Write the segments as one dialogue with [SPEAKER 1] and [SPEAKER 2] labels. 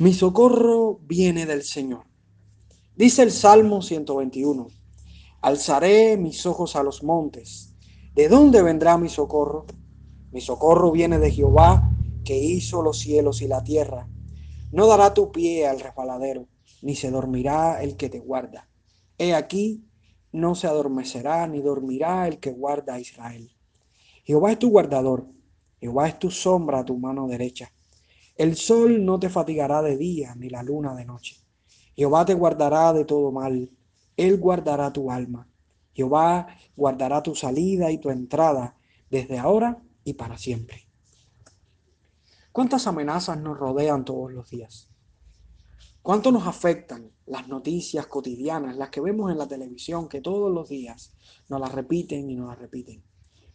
[SPEAKER 1] Mi socorro viene del Señor. Dice el Salmo 121. Alzaré mis ojos a los montes. ¿De dónde vendrá mi socorro? Mi socorro viene de Jehová, que hizo los cielos y la tierra. No dará tu pie al resbaladero, ni se dormirá el que te guarda. He aquí, no se adormecerá ni dormirá el que guarda a Israel. Jehová es tu guardador, Jehová es tu sombra a tu mano derecha. El sol no te fatigará de día, ni la luna de noche. Jehová te guardará de todo mal. Él guardará tu alma. Jehová guardará tu salida y tu entrada desde ahora y para siempre. ¿Cuántas amenazas nos rodean todos los días? ¿Cuánto nos afectan las noticias cotidianas, las que vemos en la televisión, que todos los días nos las repiten y nos las repiten?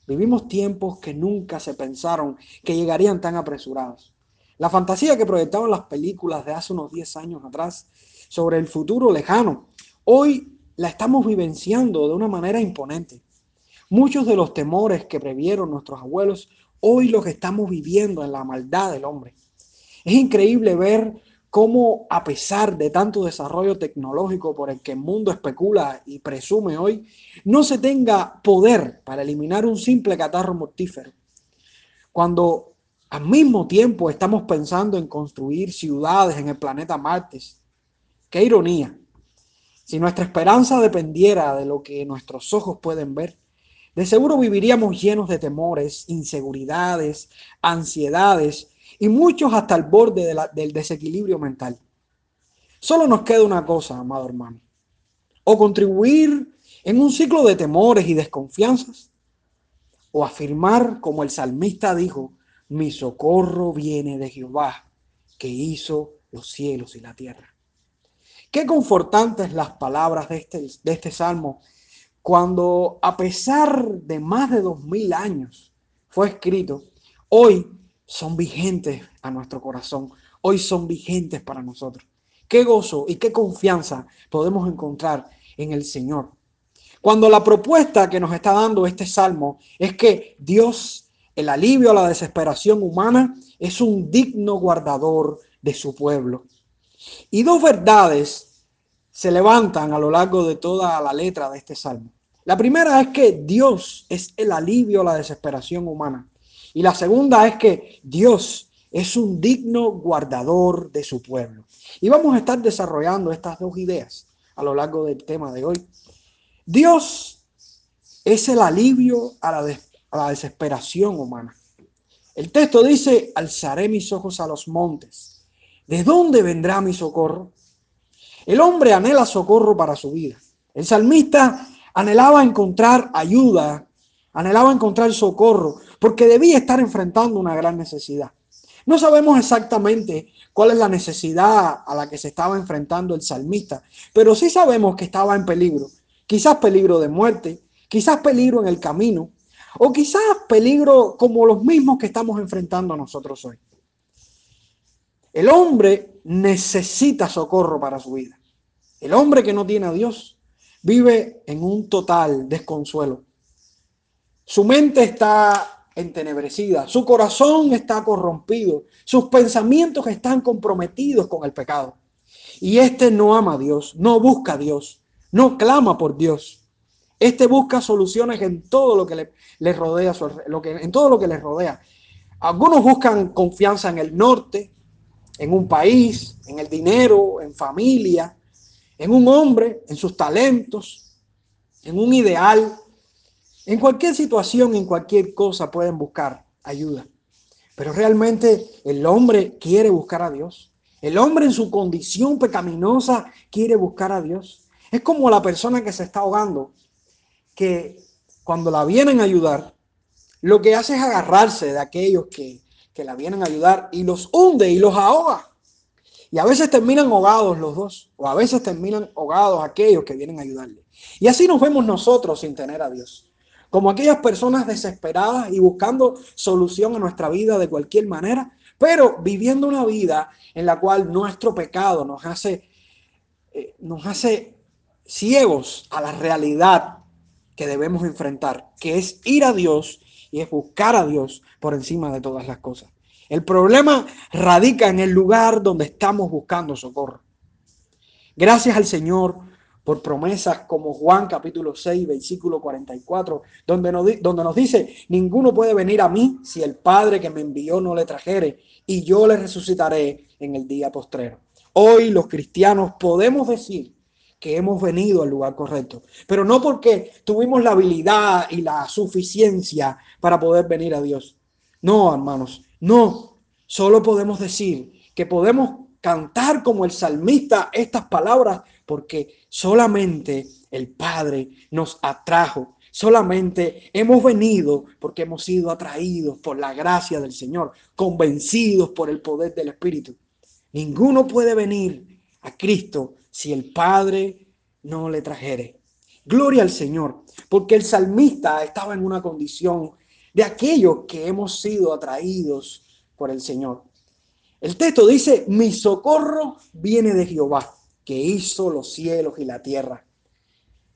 [SPEAKER 1] Vivimos tiempos que nunca se pensaron que llegarían tan apresurados. La fantasía que proyectaban las películas de hace unos 10 años atrás sobre el futuro lejano, hoy la estamos vivenciando de una manera imponente. Muchos de los temores que previeron nuestros abuelos, hoy los estamos viviendo en la maldad del hombre. Es increíble ver cómo a pesar de tanto desarrollo tecnológico por el que el mundo especula y presume hoy, no se tenga poder para eliminar un simple catarro mortífero. Cuando al mismo tiempo estamos pensando en construir ciudades en el planeta Marte. Qué ironía. Si nuestra esperanza dependiera de lo que nuestros ojos pueden ver, de seguro viviríamos llenos de temores, inseguridades, ansiedades y muchos hasta el borde del desequilibrio mental. Solo nos queda una cosa, amado hermano, o contribuir en un ciclo de temores y desconfianzas, o afirmar, como el salmista dijo, mi socorro viene de Jehová, que hizo los cielos y la tierra. Qué confortantes las palabras de este, de este salmo, cuando a pesar de más de dos mil años fue escrito, hoy son vigentes a nuestro corazón, hoy son vigentes para nosotros. Qué gozo y qué confianza podemos encontrar en el Señor. Cuando la propuesta que nos está dando este salmo es que Dios el alivio a la desesperación humana es un digno guardador de su pueblo. Y dos verdades se levantan a lo largo de toda la letra de este salmo. La primera es que Dios es el alivio a la desesperación humana. Y la segunda es que Dios es un digno guardador de su pueblo. Y vamos a estar desarrollando estas dos ideas a lo largo del tema de hoy. Dios es el alivio a la desesperación a la desesperación humana. El texto dice, alzaré mis ojos a los montes. ¿De dónde vendrá mi socorro? El hombre anhela socorro para su vida. El salmista anhelaba encontrar ayuda, anhelaba encontrar socorro, porque debía estar enfrentando una gran necesidad. No sabemos exactamente cuál es la necesidad a la que se estaba enfrentando el salmista, pero sí sabemos que estaba en peligro. Quizás peligro de muerte, quizás peligro en el camino, o quizás peligro como los mismos que estamos enfrentando nosotros hoy. El hombre necesita socorro para su vida. El hombre que no tiene a Dios vive en un total desconsuelo. Su mente está entenebrecida, su corazón está corrompido, sus pensamientos están comprometidos con el pecado. Y este no ama a Dios, no busca a Dios, no clama por Dios. Este busca soluciones en todo lo que le, rodea, en todo lo que les rodea. Algunos buscan confianza en el norte, en un país, en el dinero, en familia, en un hombre, en sus talentos, en un ideal. En cualquier situación, en cualquier cosa pueden buscar ayuda. Pero realmente el hombre quiere buscar a Dios. El hombre en su condición pecaminosa quiere buscar a Dios. Es como la persona que se está ahogando que cuando la vienen a ayudar, lo que hace es agarrarse de aquellos que, la vienen a ayudar y los hunde y los ahoga. Y a veces terminan ahogados los dos, o a veces terminan ahogados aquellos que vienen a ayudarle. Y así nos vemos nosotros sin tener a Dios. Como aquellas personas desesperadas y buscando solución a nuestra vida de cualquier manera, pero viviendo una vida en la cual nuestro pecado nos hace, eh, nos hace ciegos a la realidad que debemos enfrentar, que es ir a Dios y es buscar a Dios por encima de todas las cosas. El problema radica en el lugar donde estamos buscando socorro. Gracias al Señor por promesas como Juan capítulo 6, versículo 44, donde nos, donde nos dice, ninguno puede venir a mí si el Padre que me envió no le trajere, y yo le resucitaré en el día postrero. Hoy los cristianos podemos decir que hemos venido al lugar correcto, pero no porque tuvimos la habilidad y la suficiencia para poder venir a Dios. No, hermanos, no. Solo podemos decir que podemos cantar como el salmista estas palabras porque solamente el Padre nos atrajo. Solamente hemos venido porque hemos sido atraídos por la gracia del Señor, convencidos por el poder del Espíritu. Ninguno puede venir a Cristo si el Padre no le trajere. Gloria al Señor, porque el salmista estaba en una condición de aquellos que hemos sido atraídos por el Señor. El texto dice, mi socorro viene de Jehová, que hizo los cielos y la tierra.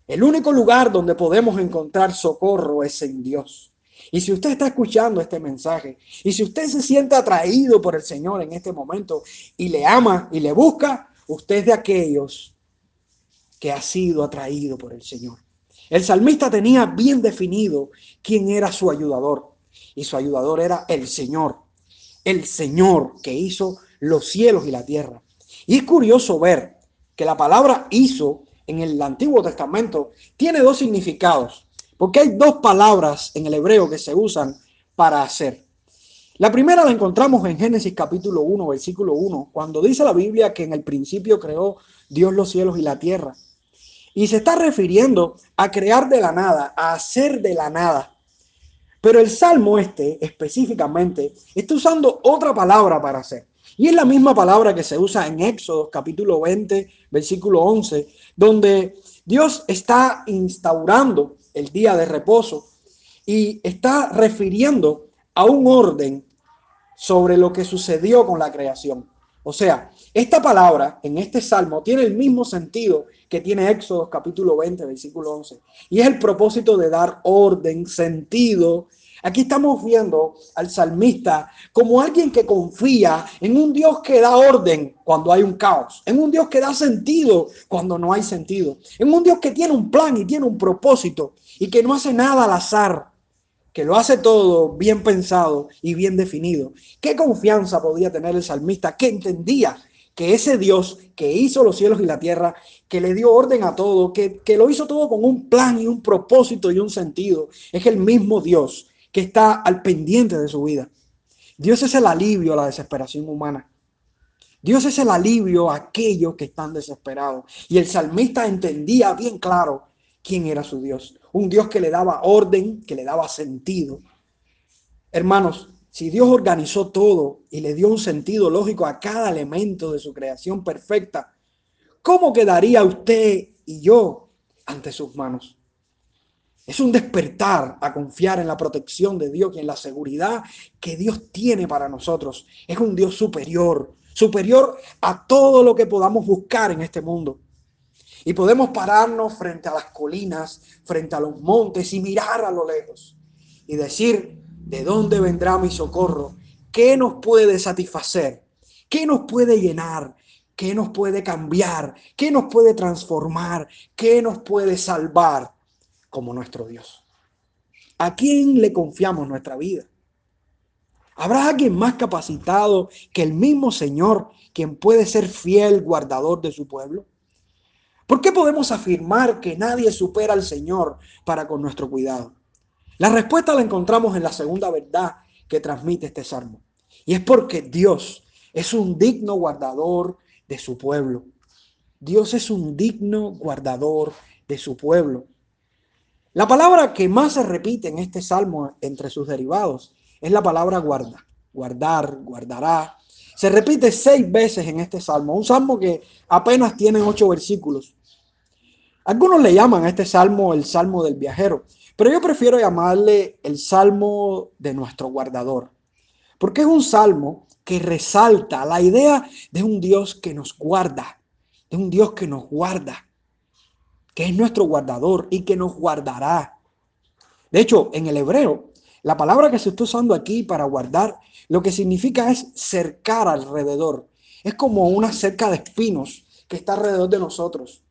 [SPEAKER 1] El único lugar donde podemos encontrar socorro es en Dios. Y si usted está escuchando este mensaje, y si usted se siente atraído por el Señor en este momento y le ama y le busca, usted es de aquellos que ha sido atraído por el Señor. El salmista tenía bien definido quién era su ayudador, y su ayudador era el Señor el Señor que hizo los cielos y la tierra. Y es curioso ver que la palabra hizo en el Antiguo Testamento tiene dos significados, porque hay dos palabras en el hebreo que se usan para hacer. La primera la encontramos en Génesis capítulo 1, versículo 1, cuando dice la Biblia que en el principio creó Dios los cielos y la tierra. Y se está refiriendo a crear de la nada, a hacer de la nada. Pero el salmo este específicamente está usando otra palabra para hacer. Y es la misma palabra que se usa en Éxodo capítulo 20, versículo 11, donde Dios está instaurando el día de reposo y está refiriendo a un orden sobre lo que sucedió con la creación. O sea, esta palabra en este salmo tiene el mismo sentido que tiene Éxodo capítulo 20, versículo 11. Y es el propósito de dar orden, sentido. Aquí estamos viendo al salmista como alguien que confía en un Dios que da orden cuando hay un caos, en un Dios que da sentido cuando no hay sentido, en un Dios que tiene un plan y tiene un propósito y que no hace nada al azar, que lo hace todo bien pensado y bien definido. ¿Qué confianza podía tener el salmista que entendía que ese Dios que hizo los cielos y la tierra, que le dio orden a todo, que, que lo hizo todo con un plan y un propósito y un sentido, es el mismo Dios que está al pendiente de su vida. Dios es el alivio a la desesperación humana. Dios es el alivio a aquellos que están desesperados. Y el salmista entendía bien claro quién era su Dios un Dios que le daba orden, que le daba sentido. Hermanos, si Dios organizó todo y le dio un sentido lógico a cada elemento de su creación perfecta, ¿cómo quedaría usted y yo ante sus manos? Es un despertar a confiar en la protección de Dios y en la seguridad que Dios tiene para nosotros. Es un Dios superior, superior a todo lo que podamos buscar en este mundo. Y podemos pararnos frente a las colinas, frente a los montes y mirar a lo lejos y decir, ¿de dónde vendrá mi socorro? ¿Qué nos puede satisfacer? ¿Qué nos puede llenar? ¿Qué nos puede cambiar? ¿Qué nos puede transformar? ¿Qué nos puede salvar como nuestro Dios? ¿A quién le confiamos nuestra vida? ¿Habrá alguien más capacitado que el mismo Señor, quien puede ser fiel guardador de su pueblo? ¿Por qué podemos afirmar que nadie supera al Señor para con nuestro cuidado? La respuesta la encontramos en la segunda verdad que transmite este salmo. Y es porque Dios es un digno guardador de su pueblo. Dios es un digno guardador de su pueblo. La palabra que más se repite en este salmo entre sus derivados es la palabra guarda. Guardar, guardará. Se repite seis veces en este salmo. Un salmo que apenas tiene ocho versículos. Algunos le llaman a este salmo el salmo del viajero, pero yo prefiero llamarle el salmo de nuestro guardador, porque es un salmo que resalta la idea de un Dios que nos guarda, de un Dios que nos guarda, que es nuestro guardador y que nos guardará. De hecho, en el hebreo, la palabra que se está usando aquí para guardar lo que significa es cercar alrededor. Es como una cerca de espinos que está alrededor de nosotros,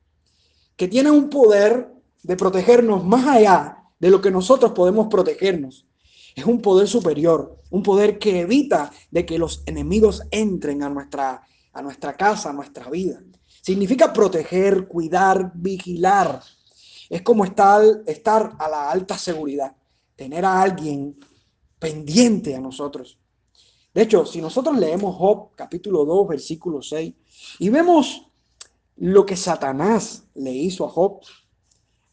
[SPEAKER 1] que tiene un poder de protegernos más allá de lo que nosotros podemos protegernos. Es un poder superior, un poder que evita de que los enemigos entren a nuestra, a nuestra casa, a nuestra vida. Significa proteger, cuidar, vigilar. Es como estar, estar a la alta seguridad, tener a alguien pendiente a nosotros. De hecho, si nosotros leemos Job capítulo 2, versículo 6, y vemos lo que Satanás le hizo a Job,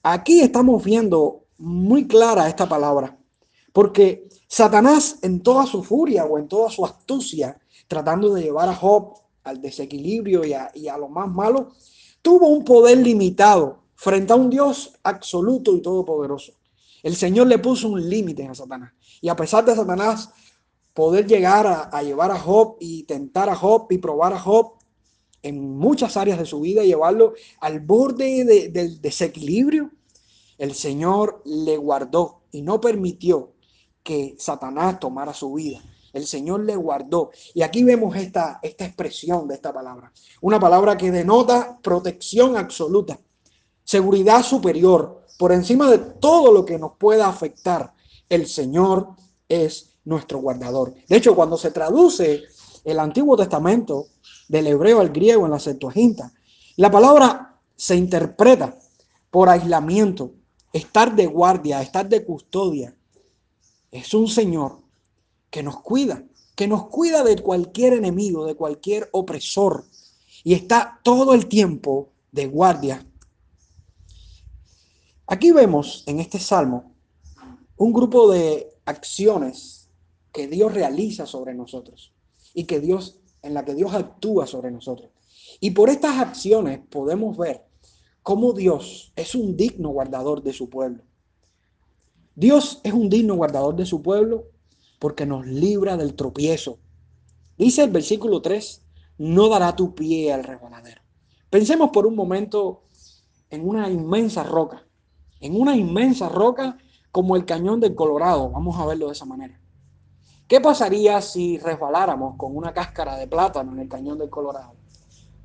[SPEAKER 1] aquí estamos viendo muy clara esta palabra, porque Satanás en toda su furia o en toda su astucia, tratando de llevar a Job al desequilibrio y a, a lo más malo, tuvo un poder limitado frente a un Dios absoluto y todopoderoso. El Señor le puso un límite a Satanás. Y a pesar de Satanás poder llegar a, llevar a Job y tentar a Job y probar a Job en muchas áreas de su vida llevarlo al borde del desequilibrio, el Señor le guardó y no permitió que Satanás tomara su vida. El Señor le guardó. Y aquí vemos esta, esta expresión de esta palabra. Una palabra que denota protección absoluta, seguridad superior, por encima de todo lo que nos pueda afectar. El Señor es nuestro guardador. De hecho, cuando se traduce el Antiguo Testamento del hebreo al griego en la Septuaginta, la palabra se interpreta por aislamiento, estar de guardia, estar de custodia. Es un Señor que nos cuida, que nos cuida de cualquier enemigo, de cualquier opresor, y está todo el tiempo de guardia. Aquí vemos en este salmo un grupo de acciones que Dios realiza sobre nosotros y que Dios en la que Dios actúa sobre nosotros. Y por estas acciones podemos ver cómo Dios es un digno guardador de su pueblo. Dios es un digno guardador de su pueblo porque nos libra del tropiezo. Dice el versículo 3, no dará tu pie al resbaladero. Pensemos por un momento en una inmensa roca, en una inmensa roca como el cañón del Colorado, vamos a verlo de esa manera. ¿Qué pasaría si resbaláramos con una cáscara de plátano en el cañón del Colorado?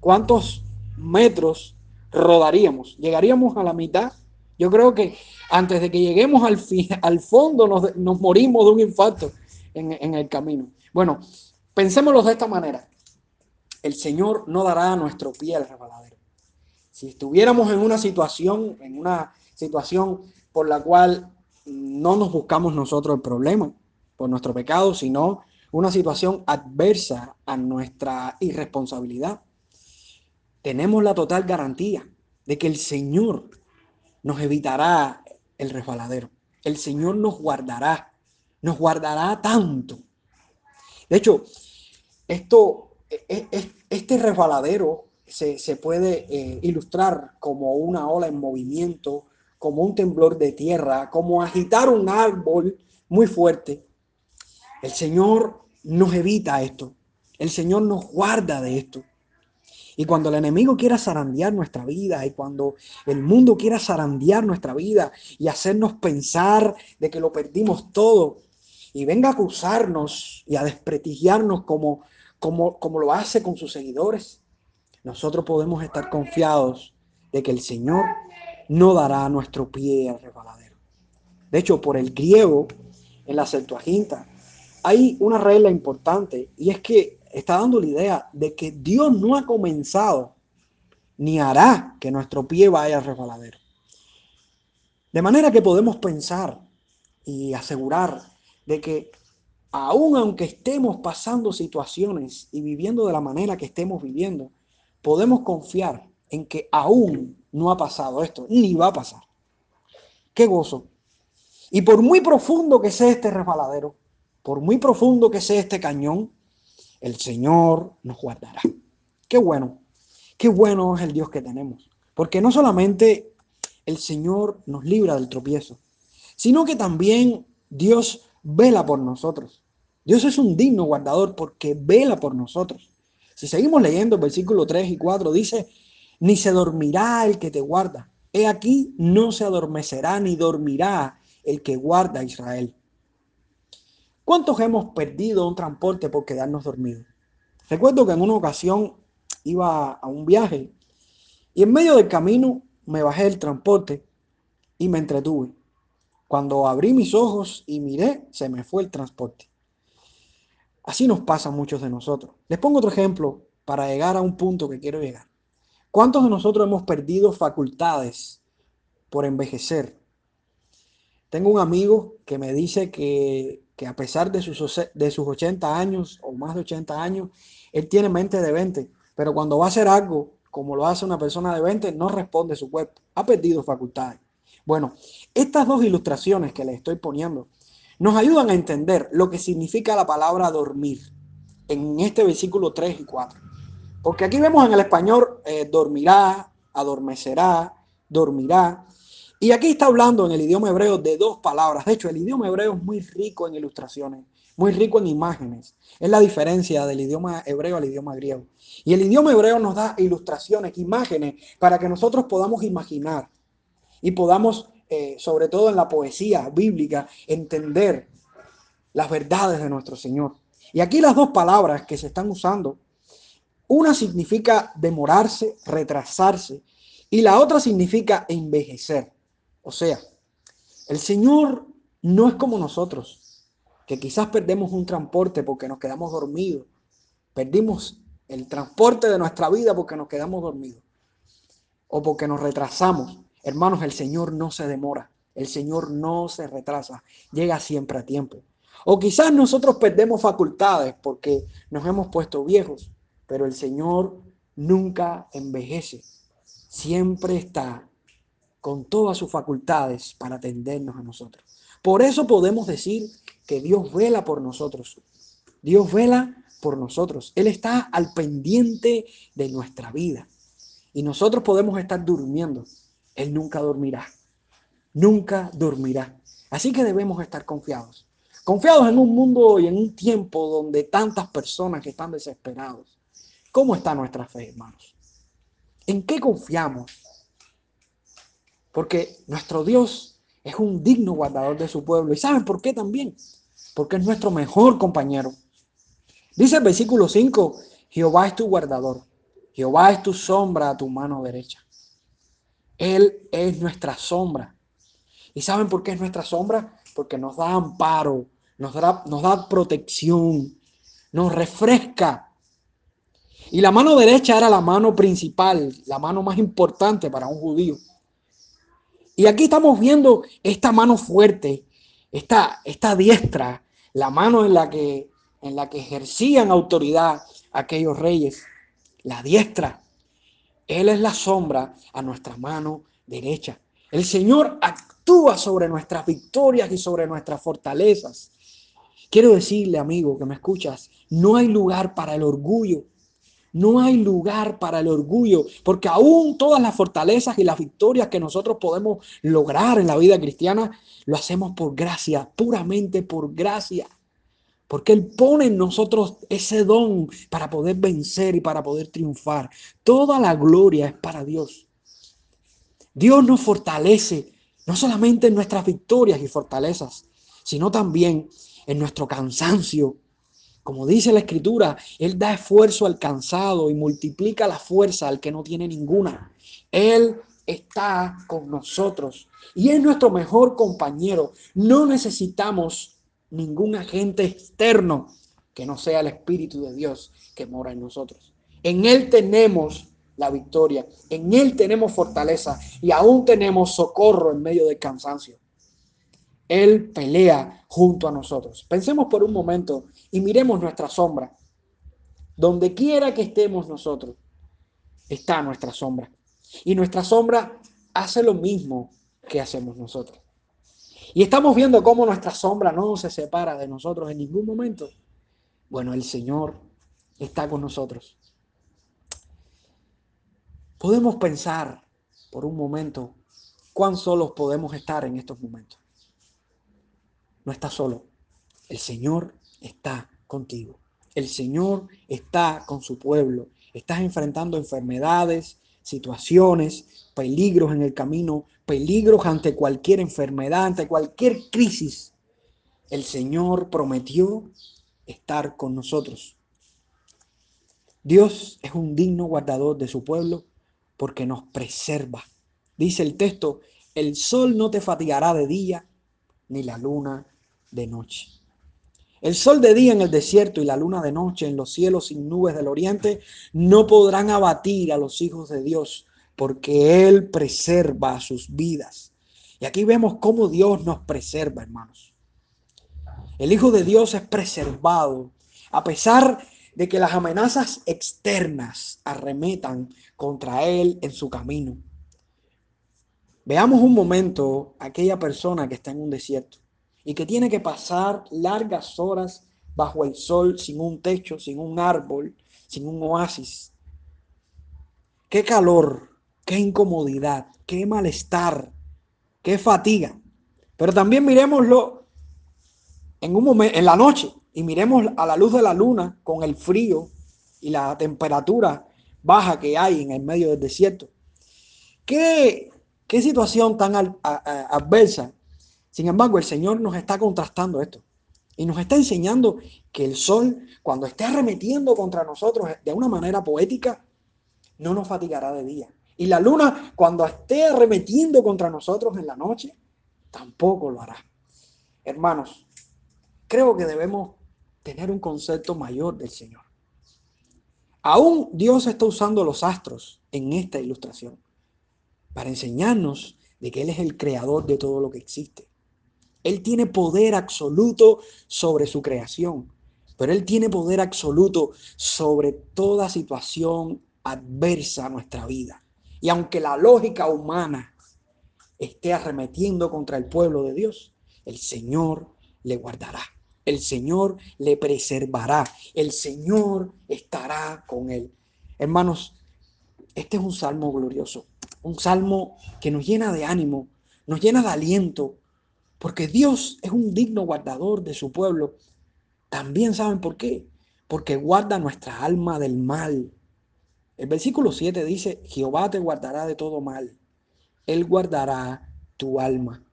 [SPEAKER 1] ¿Cuántos metros rodaríamos? ¿Llegaríamos a la mitad? Yo creo que antes de que lleguemos al, al fondo nos, morimos de un infarto en, el camino. Bueno, pensémoslo de esta manera. El Señor no dará a nuestro pie al resbaladero. Si estuviéramos en una situación, en una situación por la cual no nos buscamos nosotros el problema, por nuestro pecado, sino una situación adversa a nuestra irresponsabilidad. Tenemos la total garantía de que el Señor nos evitará el resbaladero. El Señor nos guardará, nos guardará tanto. De hecho, esto, e, e, este resbaladero se, puede eh, ilustrar como una ola en movimiento, como un temblor de tierra, como agitar un árbol muy fuerte. El Señor nos evita esto. El Señor nos guarda de esto. Y cuando el enemigo quiera zarandear nuestra vida y cuando el mundo quiera zarandear nuestra vida y hacernos pensar de que lo perdimos todo y venga a acusarnos y a desprestigiarnos como, como, como lo hace con sus seguidores, nosotros podemos estar confiados de que el Señor no dará nuestro pie al resbaladero. De hecho, por el griego, en la Septuaginta, hay una regla importante y es que está dando la idea de que Dios no ha comenzado ni hará que nuestro pie vaya al resbaladero. De manera que podemos pensar y asegurar de que aun aunque estemos pasando situaciones y viviendo de la manera que estemos viviendo, podemos confiar en que aún no ha pasado esto, ni va a pasar. Qué gozo. Y por muy profundo que sea este resbaladero, por muy profundo que sea este cañón, el Señor nos guardará. Qué bueno, qué bueno es el Dios que tenemos. Porque no solamente el Señor nos libra del tropiezo, sino que también Dios vela por nosotros. Dios es un digno guardador porque vela por nosotros. Si seguimos leyendo el versículo 3 y 4, dice, ni se dormirá el que te guarda. He aquí, no se adormecerá ni dormirá el que guarda a Israel. ¿Cuántos hemos perdido un transporte por quedarnos dormidos? Recuerdo que en una ocasión iba a un viaje y en medio del camino me bajé del transporte y me entretuve. Cuando abrí mis ojos y miré, se me fue el transporte. Así nos pasa a muchos de nosotros. Les pongo otro ejemplo para llegar a un punto que quiero llegar. ¿Cuántos de nosotros hemos perdido facultades por envejecer? Tengo un amigo que me dice que, a pesar de sus, de sus 80 años o más de 80 años, él tiene mente de 20, pero cuando va a hacer algo como lo hace una persona de 20, no responde su cuerpo. Ha perdido facultades. Bueno, estas dos ilustraciones que le estoy poniendo nos ayudan a entender lo que significa la palabra dormir en este versículo 3 y 4. Porque aquí vemos en el español eh, dormirá, adormecerá, dormirá. Y aquí está hablando en el idioma hebreo de dos palabras. De hecho, el idioma hebreo es muy rico en ilustraciones, muy rico en imágenes. Es la diferencia del idioma hebreo al idioma griego. Y el idioma hebreo nos da ilustraciones, imágenes, para que nosotros podamos imaginar y podamos, eh, sobre todo en la poesía bíblica, entender las verdades de nuestro Señor. Y aquí las dos palabras que se están usando, una significa demorarse, retrasarse, y la otra significa envejecer. O sea, el Señor no es como nosotros, que quizás perdemos un transporte porque nos quedamos dormidos, perdimos el transporte de nuestra vida porque nos quedamos dormidos. O porque nos retrasamos. Hermanos, el Señor no se demora, el Señor no se retrasa, llega siempre a tiempo. O quizás nosotros perdemos facultades porque nos hemos puesto viejos, pero el Señor nunca envejece, siempre está con todas sus facultades para atendernos a nosotros. Por eso podemos decir que Dios vela por nosotros. Dios vela por nosotros. Él está al pendiente de nuestra vida. Y nosotros podemos estar durmiendo. Él nunca dormirá. Nunca dormirá. Así que debemos estar confiados. Confiados en un mundo y en un tiempo donde tantas personas están desesperados. ¿Cómo está nuestra fe, hermanos? ¿En qué confiamos? Porque nuestro Dios es un digno guardador de su pueblo. ¿Y saben por qué también? Porque es nuestro mejor compañero. Dice el versículo 5, Jehová es tu guardador, Jehová es tu sombra a tu mano derecha. Él es nuestra sombra. ¿Y saben por qué es nuestra sombra? Porque nos da amparo, nos da, nos da protección, nos refresca. Y la mano derecha era la mano principal, la mano más importante para un judío. Y aquí estamos viendo esta mano fuerte, esta, esta diestra, la mano en la que en la que ejercían autoridad aquellos reyes, la diestra. Él es la sombra a nuestra mano derecha. El Señor actúa sobre nuestras victorias y sobre nuestras fortalezas. Quiero decirle, amigo, que me escuchas, no hay lugar para el orgullo. No hay lugar para el orgullo, porque aún todas las fortalezas y las victorias que nosotros podemos lograr en la vida cristiana, lo hacemos por gracia, puramente por gracia. Porque Él pone en nosotros ese don para poder vencer y para poder triunfar. Toda la gloria es para Dios. Dios nos fortalece no solamente en nuestras victorias y fortalezas, sino también en nuestro cansancio. Como dice la Escritura, Él da esfuerzo al cansado y multiplica la fuerza al que no tiene ninguna. Él está con nosotros y es nuestro mejor compañero. No necesitamos ningún agente externo que no sea el Espíritu de Dios que mora en nosotros. En Él tenemos la victoria, en Él tenemos fortaleza y aún tenemos socorro en medio del cansancio. Él pelea junto a nosotros. Pensemos por un momento y miremos nuestra sombra. Donde quiera que estemos nosotros, está nuestra sombra. Y nuestra sombra hace lo mismo que hacemos nosotros. Y estamos viendo cómo nuestra sombra no se separa de nosotros en ningún momento. Bueno, el Señor está con nosotros. Podemos pensar por un momento cuán solos podemos estar en estos momentos. No estás solo. El Señor está contigo. El Señor está con su pueblo. Estás enfrentando enfermedades, situaciones, peligros en el camino, peligros ante cualquier enfermedad, ante cualquier crisis. El Señor prometió estar con nosotros. Dios es un digno guardador de su pueblo porque nos preserva. Dice el texto, el sol no te fatigará de día, ni la luna de noche. El sol de día en el desierto y la luna de noche en los cielos sin nubes del oriente no podrán abatir a los hijos de Dios, porque Él preserva sus vidas. Y aquí vemos cómo Dios nos preserva, hermanos. El Hijo de Dios es preservado a pesar de que las amenazas externas arremetan contra Él en su camino. Veamos un momento aquella persona que está en un desierto y que tiene que pasar largas horas bajo el sol sin un techo, sin un árbol, sin un oasis. Qué calor, qué incomodidad, qué malestar, qué fatiga. Pero también miremoslo en un momento en la noche y miremos a la luz de la luna con el frío y la temperatura baja que hay en el medio del desierto. Qué, qué situación tan adversa sin embargo, el Señor nos está contrastando esto y nos está enseñando que el sol, cuando esté arremetiendo contra nosotros de una manera poética, no nos fatigará de día. Y la luna, cuando esté arremetiendo contra nosotros en la noche, tampoco lo hará. Hermanos, creo que debemos tener un concepto mayor del Señor. Aún Dios está usando los astros en esta ilustración para enseñarnos de que Él es el creador de todo lo que existe. Él tiene poder absoluto sobre su creación, pero Él tiene poder absoluto sobre toda situación adversa a nuestra vida. Y aunque la lógica humana esté arremetiendo contra el pueblo de Dios, el Señor le guardará. El Señor le preservará. El Señor estará con él. Hermanos, este es un salmo glorioso. Un salmo que nos llena de ánimo, nos llena de aliento, porque Dios es un digno guardador de su pueblo. También saben por qué. Porque guarda nuestra alma del mal. El versículo 7 dice, Jehová te guardará de todo mal. Él guardará tu alma.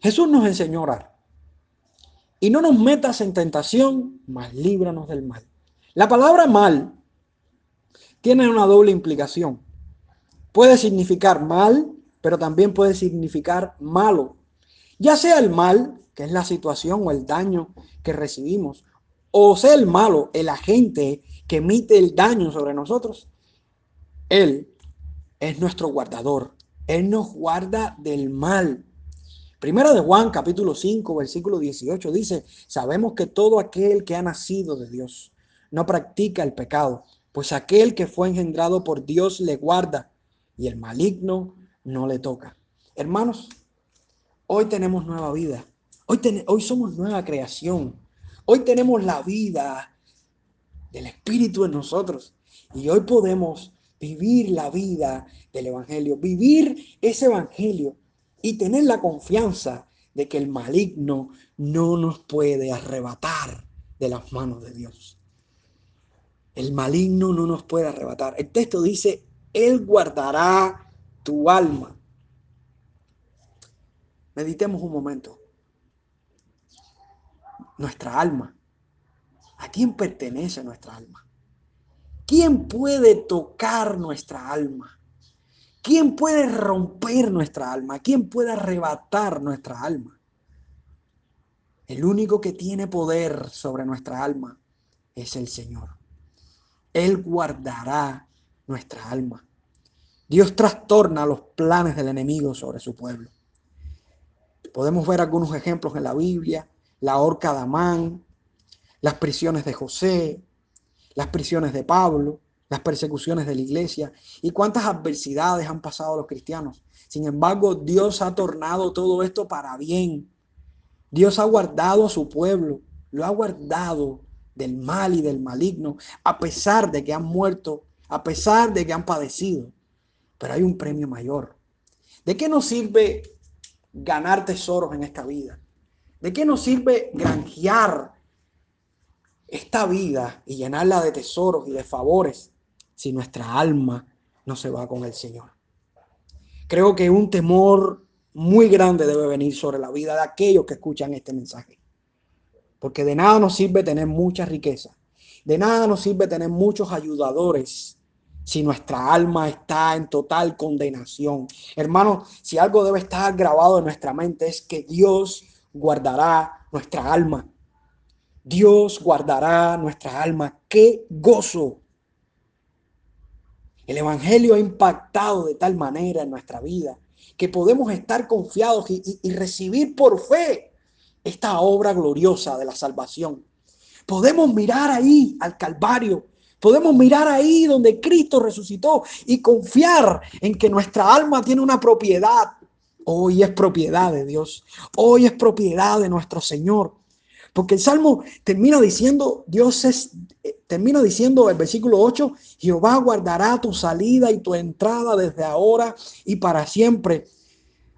[SPEAKER 1] Jesús nos enseñó a orar. Y no nos metas en tentación, mas líbranos del mal. La palabra mal tiene una doble implicación. Puede significar mal pero también puede significar malo. Ya sea el mal, que es la situación o el daño que recibimos, o sea el malo, el agente que emite el daño sobre nosotros, Él es nuestro guardador. Él nos guarda del mal. Primera de Juan, capítulo 5, versículo 18, dice, sabemos que todo aquel que ha nacido de Dios no practica el pecado, pues aquel que fue engendrado por Dios le guarda y el maligno no le toca. Hermanos, hoy tenemos nueva vida. Hoy, hoy somos nueva creación. Hoy tenemos la vida del Espíritu en nosotros. Y hoy podemos vivir la vida del Evangelio, vivir ese Evangelio y tener la confianza de que el maligno no nos puede arrebatar de las manos de Dios. El maligno no nos puede arrebatar. El texto dice, Él guardará tu alma. Meditemos un momento. Nuestra alma. ¿A quién pertenece nuestra alma? ¿Quién puede tocar nuestra alma? ¿Quién puede romper nuestra alma? ¿Quién puede arrebatar nuestra alma? El único que tiene poder sobre nuestra alma es el Señor. Él guardará nuestra alma. Dios trastorna los planes del enemigo sobre su pueblo. Podemos ver algunos ejemplos en la Biblia, la horca de Amán, las prisiones de José, las prisiones de Pablo, las persecuciones de la iglesia y cuántas adversidades han pasado los cristianos. Sin embargo, Dios ha tornado todo esto para bien. Dios ha guardado a su pueblo, lo ha guardado del mal y del maligno, a pesar de que han muerto, a pesar de que han padecido pero hay un premio mayor. ¿De qué nos sirve ganar tesoros en esta vida? ¿De qué nos sirve granjear esta vida y llenarla de tesoros y de favores si nuestra alma no se va con el Señor? Creo que un temor muy grande debe venir sobre la vida de aquellos que escuchan este mensaje. Porque de nada nos sirve tener mucha riqueza. De nada nos sirve tener muchos ayudadores si nuestra alma está en total condenación. Hermano, si algo debe estar grabado en nuestra mente es que Dios guardará nuestra alma. Dios guardará nuestra alma. ¡Qué gozo! El Evangelio ha impactado de tal manera en nuestra vida que podemos estar confiados y, recibir por fe esta obra gloriosa de la salvación. Podemos mirar ahí al Calvario, podemos mirar ahí donde Cristo resucitó y confiar en que nuestra alma tiene una propiedad. Hoy es propiedad de Dios, hoy es propiedad de nuestro Señor. Porque el Salmo termina diciendo, Dios es, eh, termina diciendo el versículo 8, Jehová guardará tu salida y tu entrada desde ahora y para siempre.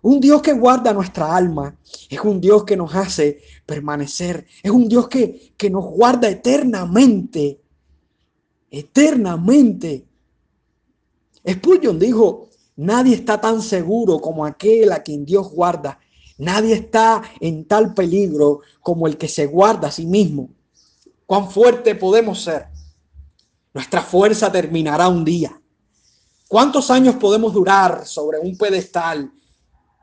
[SPEAKER 1] Un Dios que guarda nuestra alma, es un Dios que nos hace permanecer, es un Dios que, que nos guarda eternamente, eternamente. Spurgeon dijo, nadie está tan seguro como aquel a quien Dios guarda Nadie está en tal peligro como el que se guarda a sí mismo. ¿Cuán fuerte podemos ser? Nuestra fuerza terminará un día. ¿Cuántos años podemos durar sobre un pedestal?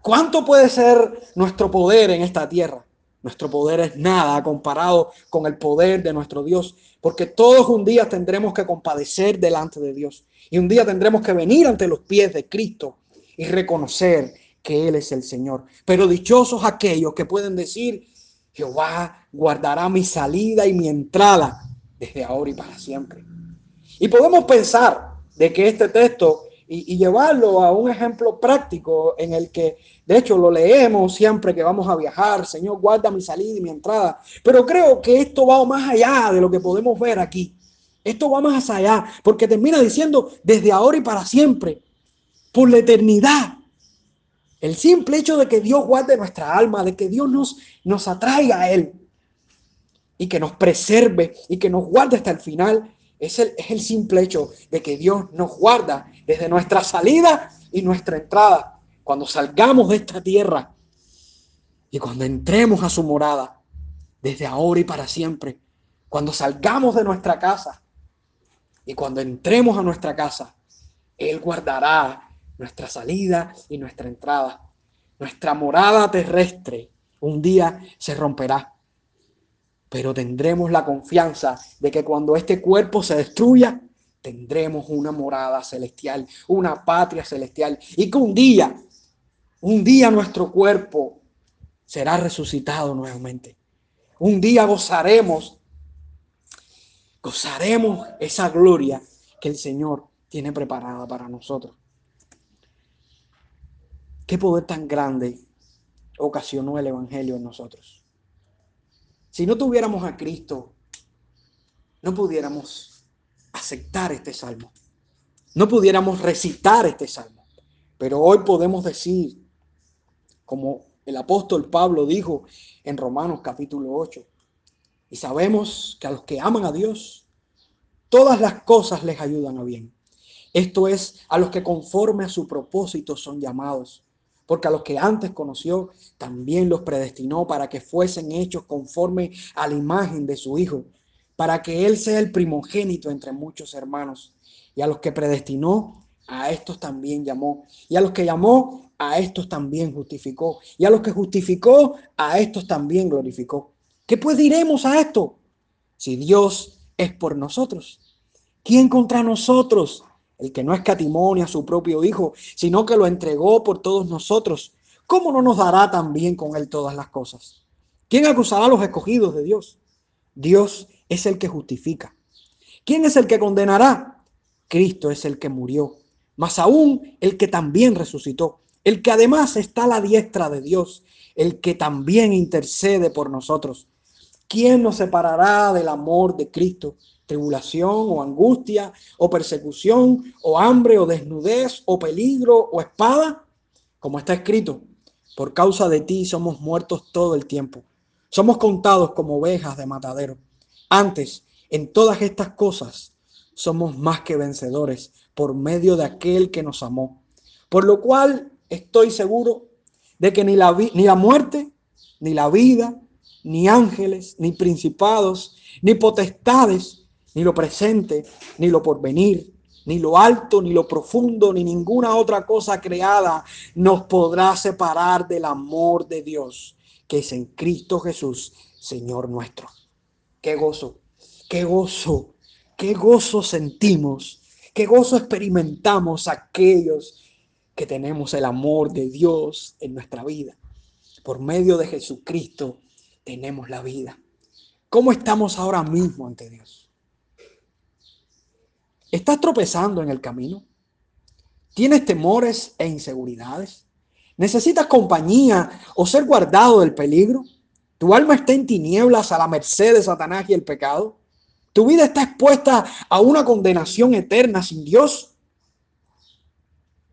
[SPEAKER 1] ¿Cuánto puede ser nuestro poder en esta tierra? Nuestro poder es nada comparado con el poder de nuestro Dios, porque todos un día tendremos que compadecer delante de Dios y un día tendremos que venir ante los pies de Cristo y reconocer que Él es el Señor. Pero dichosos aquellos que pueden decir, Jehová guardará mi salida y mi entrada desde ahora y para siempre. Y podemos pensar de que este texto y, llevarlo a un ejemplo práctico en el que, de hecho, lo leemos siempre que vamos a viajar, Señor, guarda mi salida y mi entrada. Pero creo que esto va más allá de lo que podemos ver aquí. Esto va más allá, porque termina diciendo desde ahora y para siempre, por la eternidad. El simple hecho de que Dios guarde nuestra alma, de que Dios nos, nos atraiga a Él y que nos preserve y que nos guarde hasta el final, es el, es el simple hecho de que Dios nos guarda desde nuestra salida y nuestra entrada. Cuando salgamos de esta tierra y cuando entremos a su morada, desde ahora y para siempre, cuando salgamos de nuestra casa y cuando entremos a nuestra casa, Él guardará nuestra salida y nuestra entrada. Nuestra morada terrestre un día se romperá, pero tendremos la confianza de que cuando este cuerpo se destruya, tendremos una morada celestial, una patria celestial, y que un día, un día nuestro cuerpo será resucitado nuevamente. Un día gozaremos, gozaremos esa gloria que el Señor tiene preparada para nosotros. ¿Qué poder tan grande ocasionó el Evangelio en nosotros? Si no tuviéramos a Cristo, no pudiéramos aceptar este salmo. No pudiéramos recitar este salmo. Pero hoy podemos decir, como el apóstol Pablo dijo en Romanos capítulo 8, y sabemos que a los que aman a Dios, todas las cosas les ayudan a bien. Esto es, a los que conforme a su propósito son llamados porque a los que antes conoció, también los predestinó para que fuesen hechos conforme a la imagen de su Hijo, para que Él sea el primogénito entre muchos hermanos. Y a los que predestinó, a estos también llamó. Y a los que llamó, a estos también justificó. Y a los que justificó, a estos también glorificó. ¿Qué pues diremos a esto? Si Dios es por nosotros, ¿quién contra nosotros? El que no escatimó a su propio Hijo, sino que lo entregó por todos nosotros, ¿cómo no nos dará también con él todas las cosas? ¿Quién acusará a los escogidos de Dios? Dios es el que justifica. ¿Quién es el que condenará? Cristo es el que murió, más aún el que también resucitó, el que además está a la diestra de Dios, el que también intercede por nosotros. ¿Quién nos separará del amor de Cristo? Tribulación o angustia o persecución o hambre o desnudez o peligro o espada, como está escrito, por causa de ti somos muertos todo el tiempo. Somos contados como ovejas de matadero. Antes, en todas estas cosas, somos más que vencedores por medio de aquel que nos amó. Por lo cual estoy seguro de que ni la, ni la muerte, ni la vida, ni ángeles, ni principados, ni potestades, ni lo presente, ni lo porvenir, ni lo alto, ni lo profundo, ni ninguna otra cosa creada nos podrá separar del amor de Dios, que es en Cristo Jesús, Señor nuestro. Qué gozo, qué gozo, qué gozo sentimos, qué gozo experimentamos aquellos que tenemos el amor de Dios en nuestra vida. Por medio de Jesucristo tenemos la vida. ¿Cómo estamos ahora mismo ante Dios? ¿Estás tropezando en el camino? ¿Tienes temores e inseguridades? ¿Necesitas compañía o ser guardado del peligro? ¿Tu alma está en tinieblas a la merced de Satanás y el pecado? ¿Tu vida está expuesta a una condenación eterna sin Dios?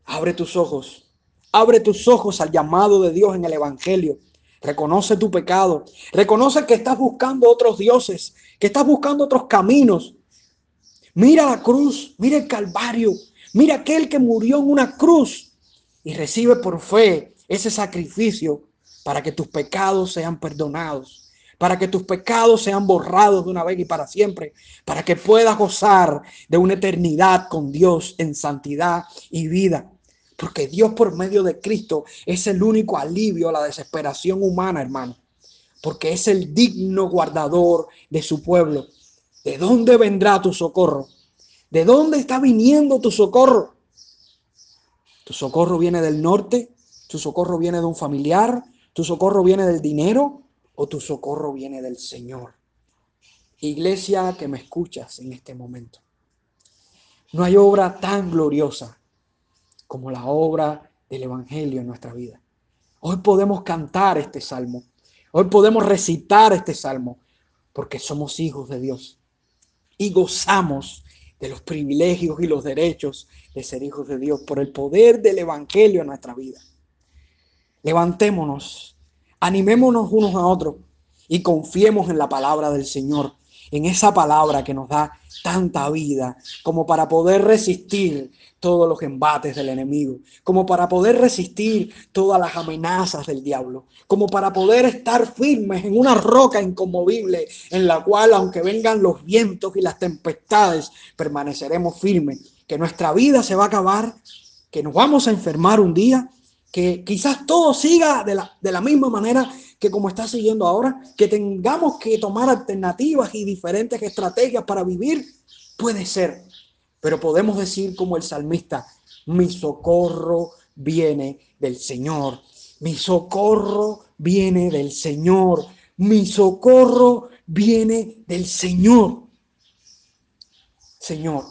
[SPEAKER 1] Abre tus ojos, abre tus ojos al llamado de Dios en el Evangelio. Reconoce tu pecado, reconoce que estás buscando otros dioses, que estás buscando otros caminos. Mira la cruz, mira el Calvario, mira aquel que murió en una cruz y recibe por fe ese sacrificio para que tus pecados sean perdonados para que tus pecados sean borrados de una vez y para siempre, para que puedas gozar de una eternidad con Dios en santidad y vida. Porque Dios por medio de Cristo es el único alivio a la desesperación humana, hermano. Porque es el digno guardador de su pueblo. ¿De dónde vendrá tu socorro? ¿De dónde está viniendo tu socorro? Tu socorro viene del norte, tu socorro viene de un familiar, tu socorro viene del dinero o tu socorro viene del Señor. Iglesia que me escuchas en este momento. No hay obra tan gloriosa como la obra del Evangelio en nuestra vida. Hoy podemos cantar este salmo. Hoy podemos recitar este salmo porque somos hijos de Dios y gozamos de los privilegios y los derechos de ser hijos de Dios por el poder del Evangelio en nuestra vida. Levantémonos, animémonos unos a otros y confiemos en la palabra del Señor, en esa palabra que nos da tanta vida como para poder resistir todos los embates del enemigo, como para poder resistir todas las amenazas del diablo, como para poder estar firmes en una roca inconmovible en la cual aunque vengan los vientos y las tempestades, permaneceremos firmes, que nuestra vida se va a acabar, que nos vamos a enfermar un día, que quizás todo siga de la, de la misma manera que como está siguiendo ahora, que tengamos que tomar alternativas y diferentes estrategias para vivir, puede ser. Pero podemos decir como el salmista, mi socorro viene del Señor, mi socorro viene del Señor, mi socorro viene del Señor. Señor,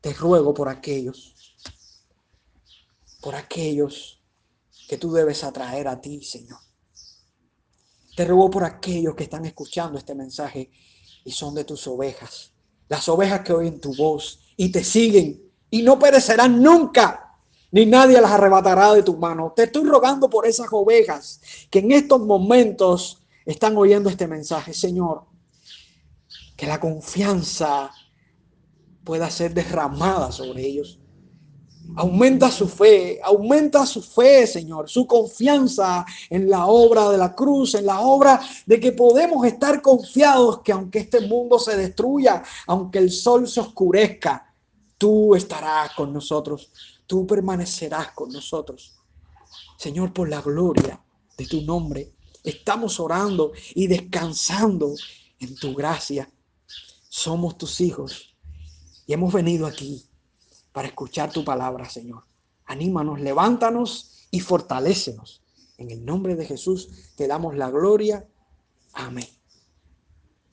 [SPEAKER 1] te ruego por aquellos, por aquellos que tú debes atraer a ti, Señor. Te ruego por aquellos que están escuchando este mensaje y son de tus ovejas, las ovejas que oyen tu voz y te siguen y no perecerán nunca, ni nadie las arrebatará de tu mano. Te estoy rogando por esas ovejas que en estos momentos están oyendo este mensaje, Señor, que la confianza pueda ser derramada sobre ellos Aumenta su fe, aumenta su fe, Señor, su confianza en la obra de la cruz, en la obra de que podemos estar confiados que aunque este mundo se destruya, aunque el sol se oscurezca, tú estarás con nosotros, tú permanecerás con nosotros. Señor, por la gloria de tu nombre, estamos orando y descansando en tu gracia. Somos tus hijos y hemos venido aquí para escuchar tu palabra, Señor. Anímanos, levántanos y fortalécenos. En el nombre de Jesús te damos la gloria. Amén.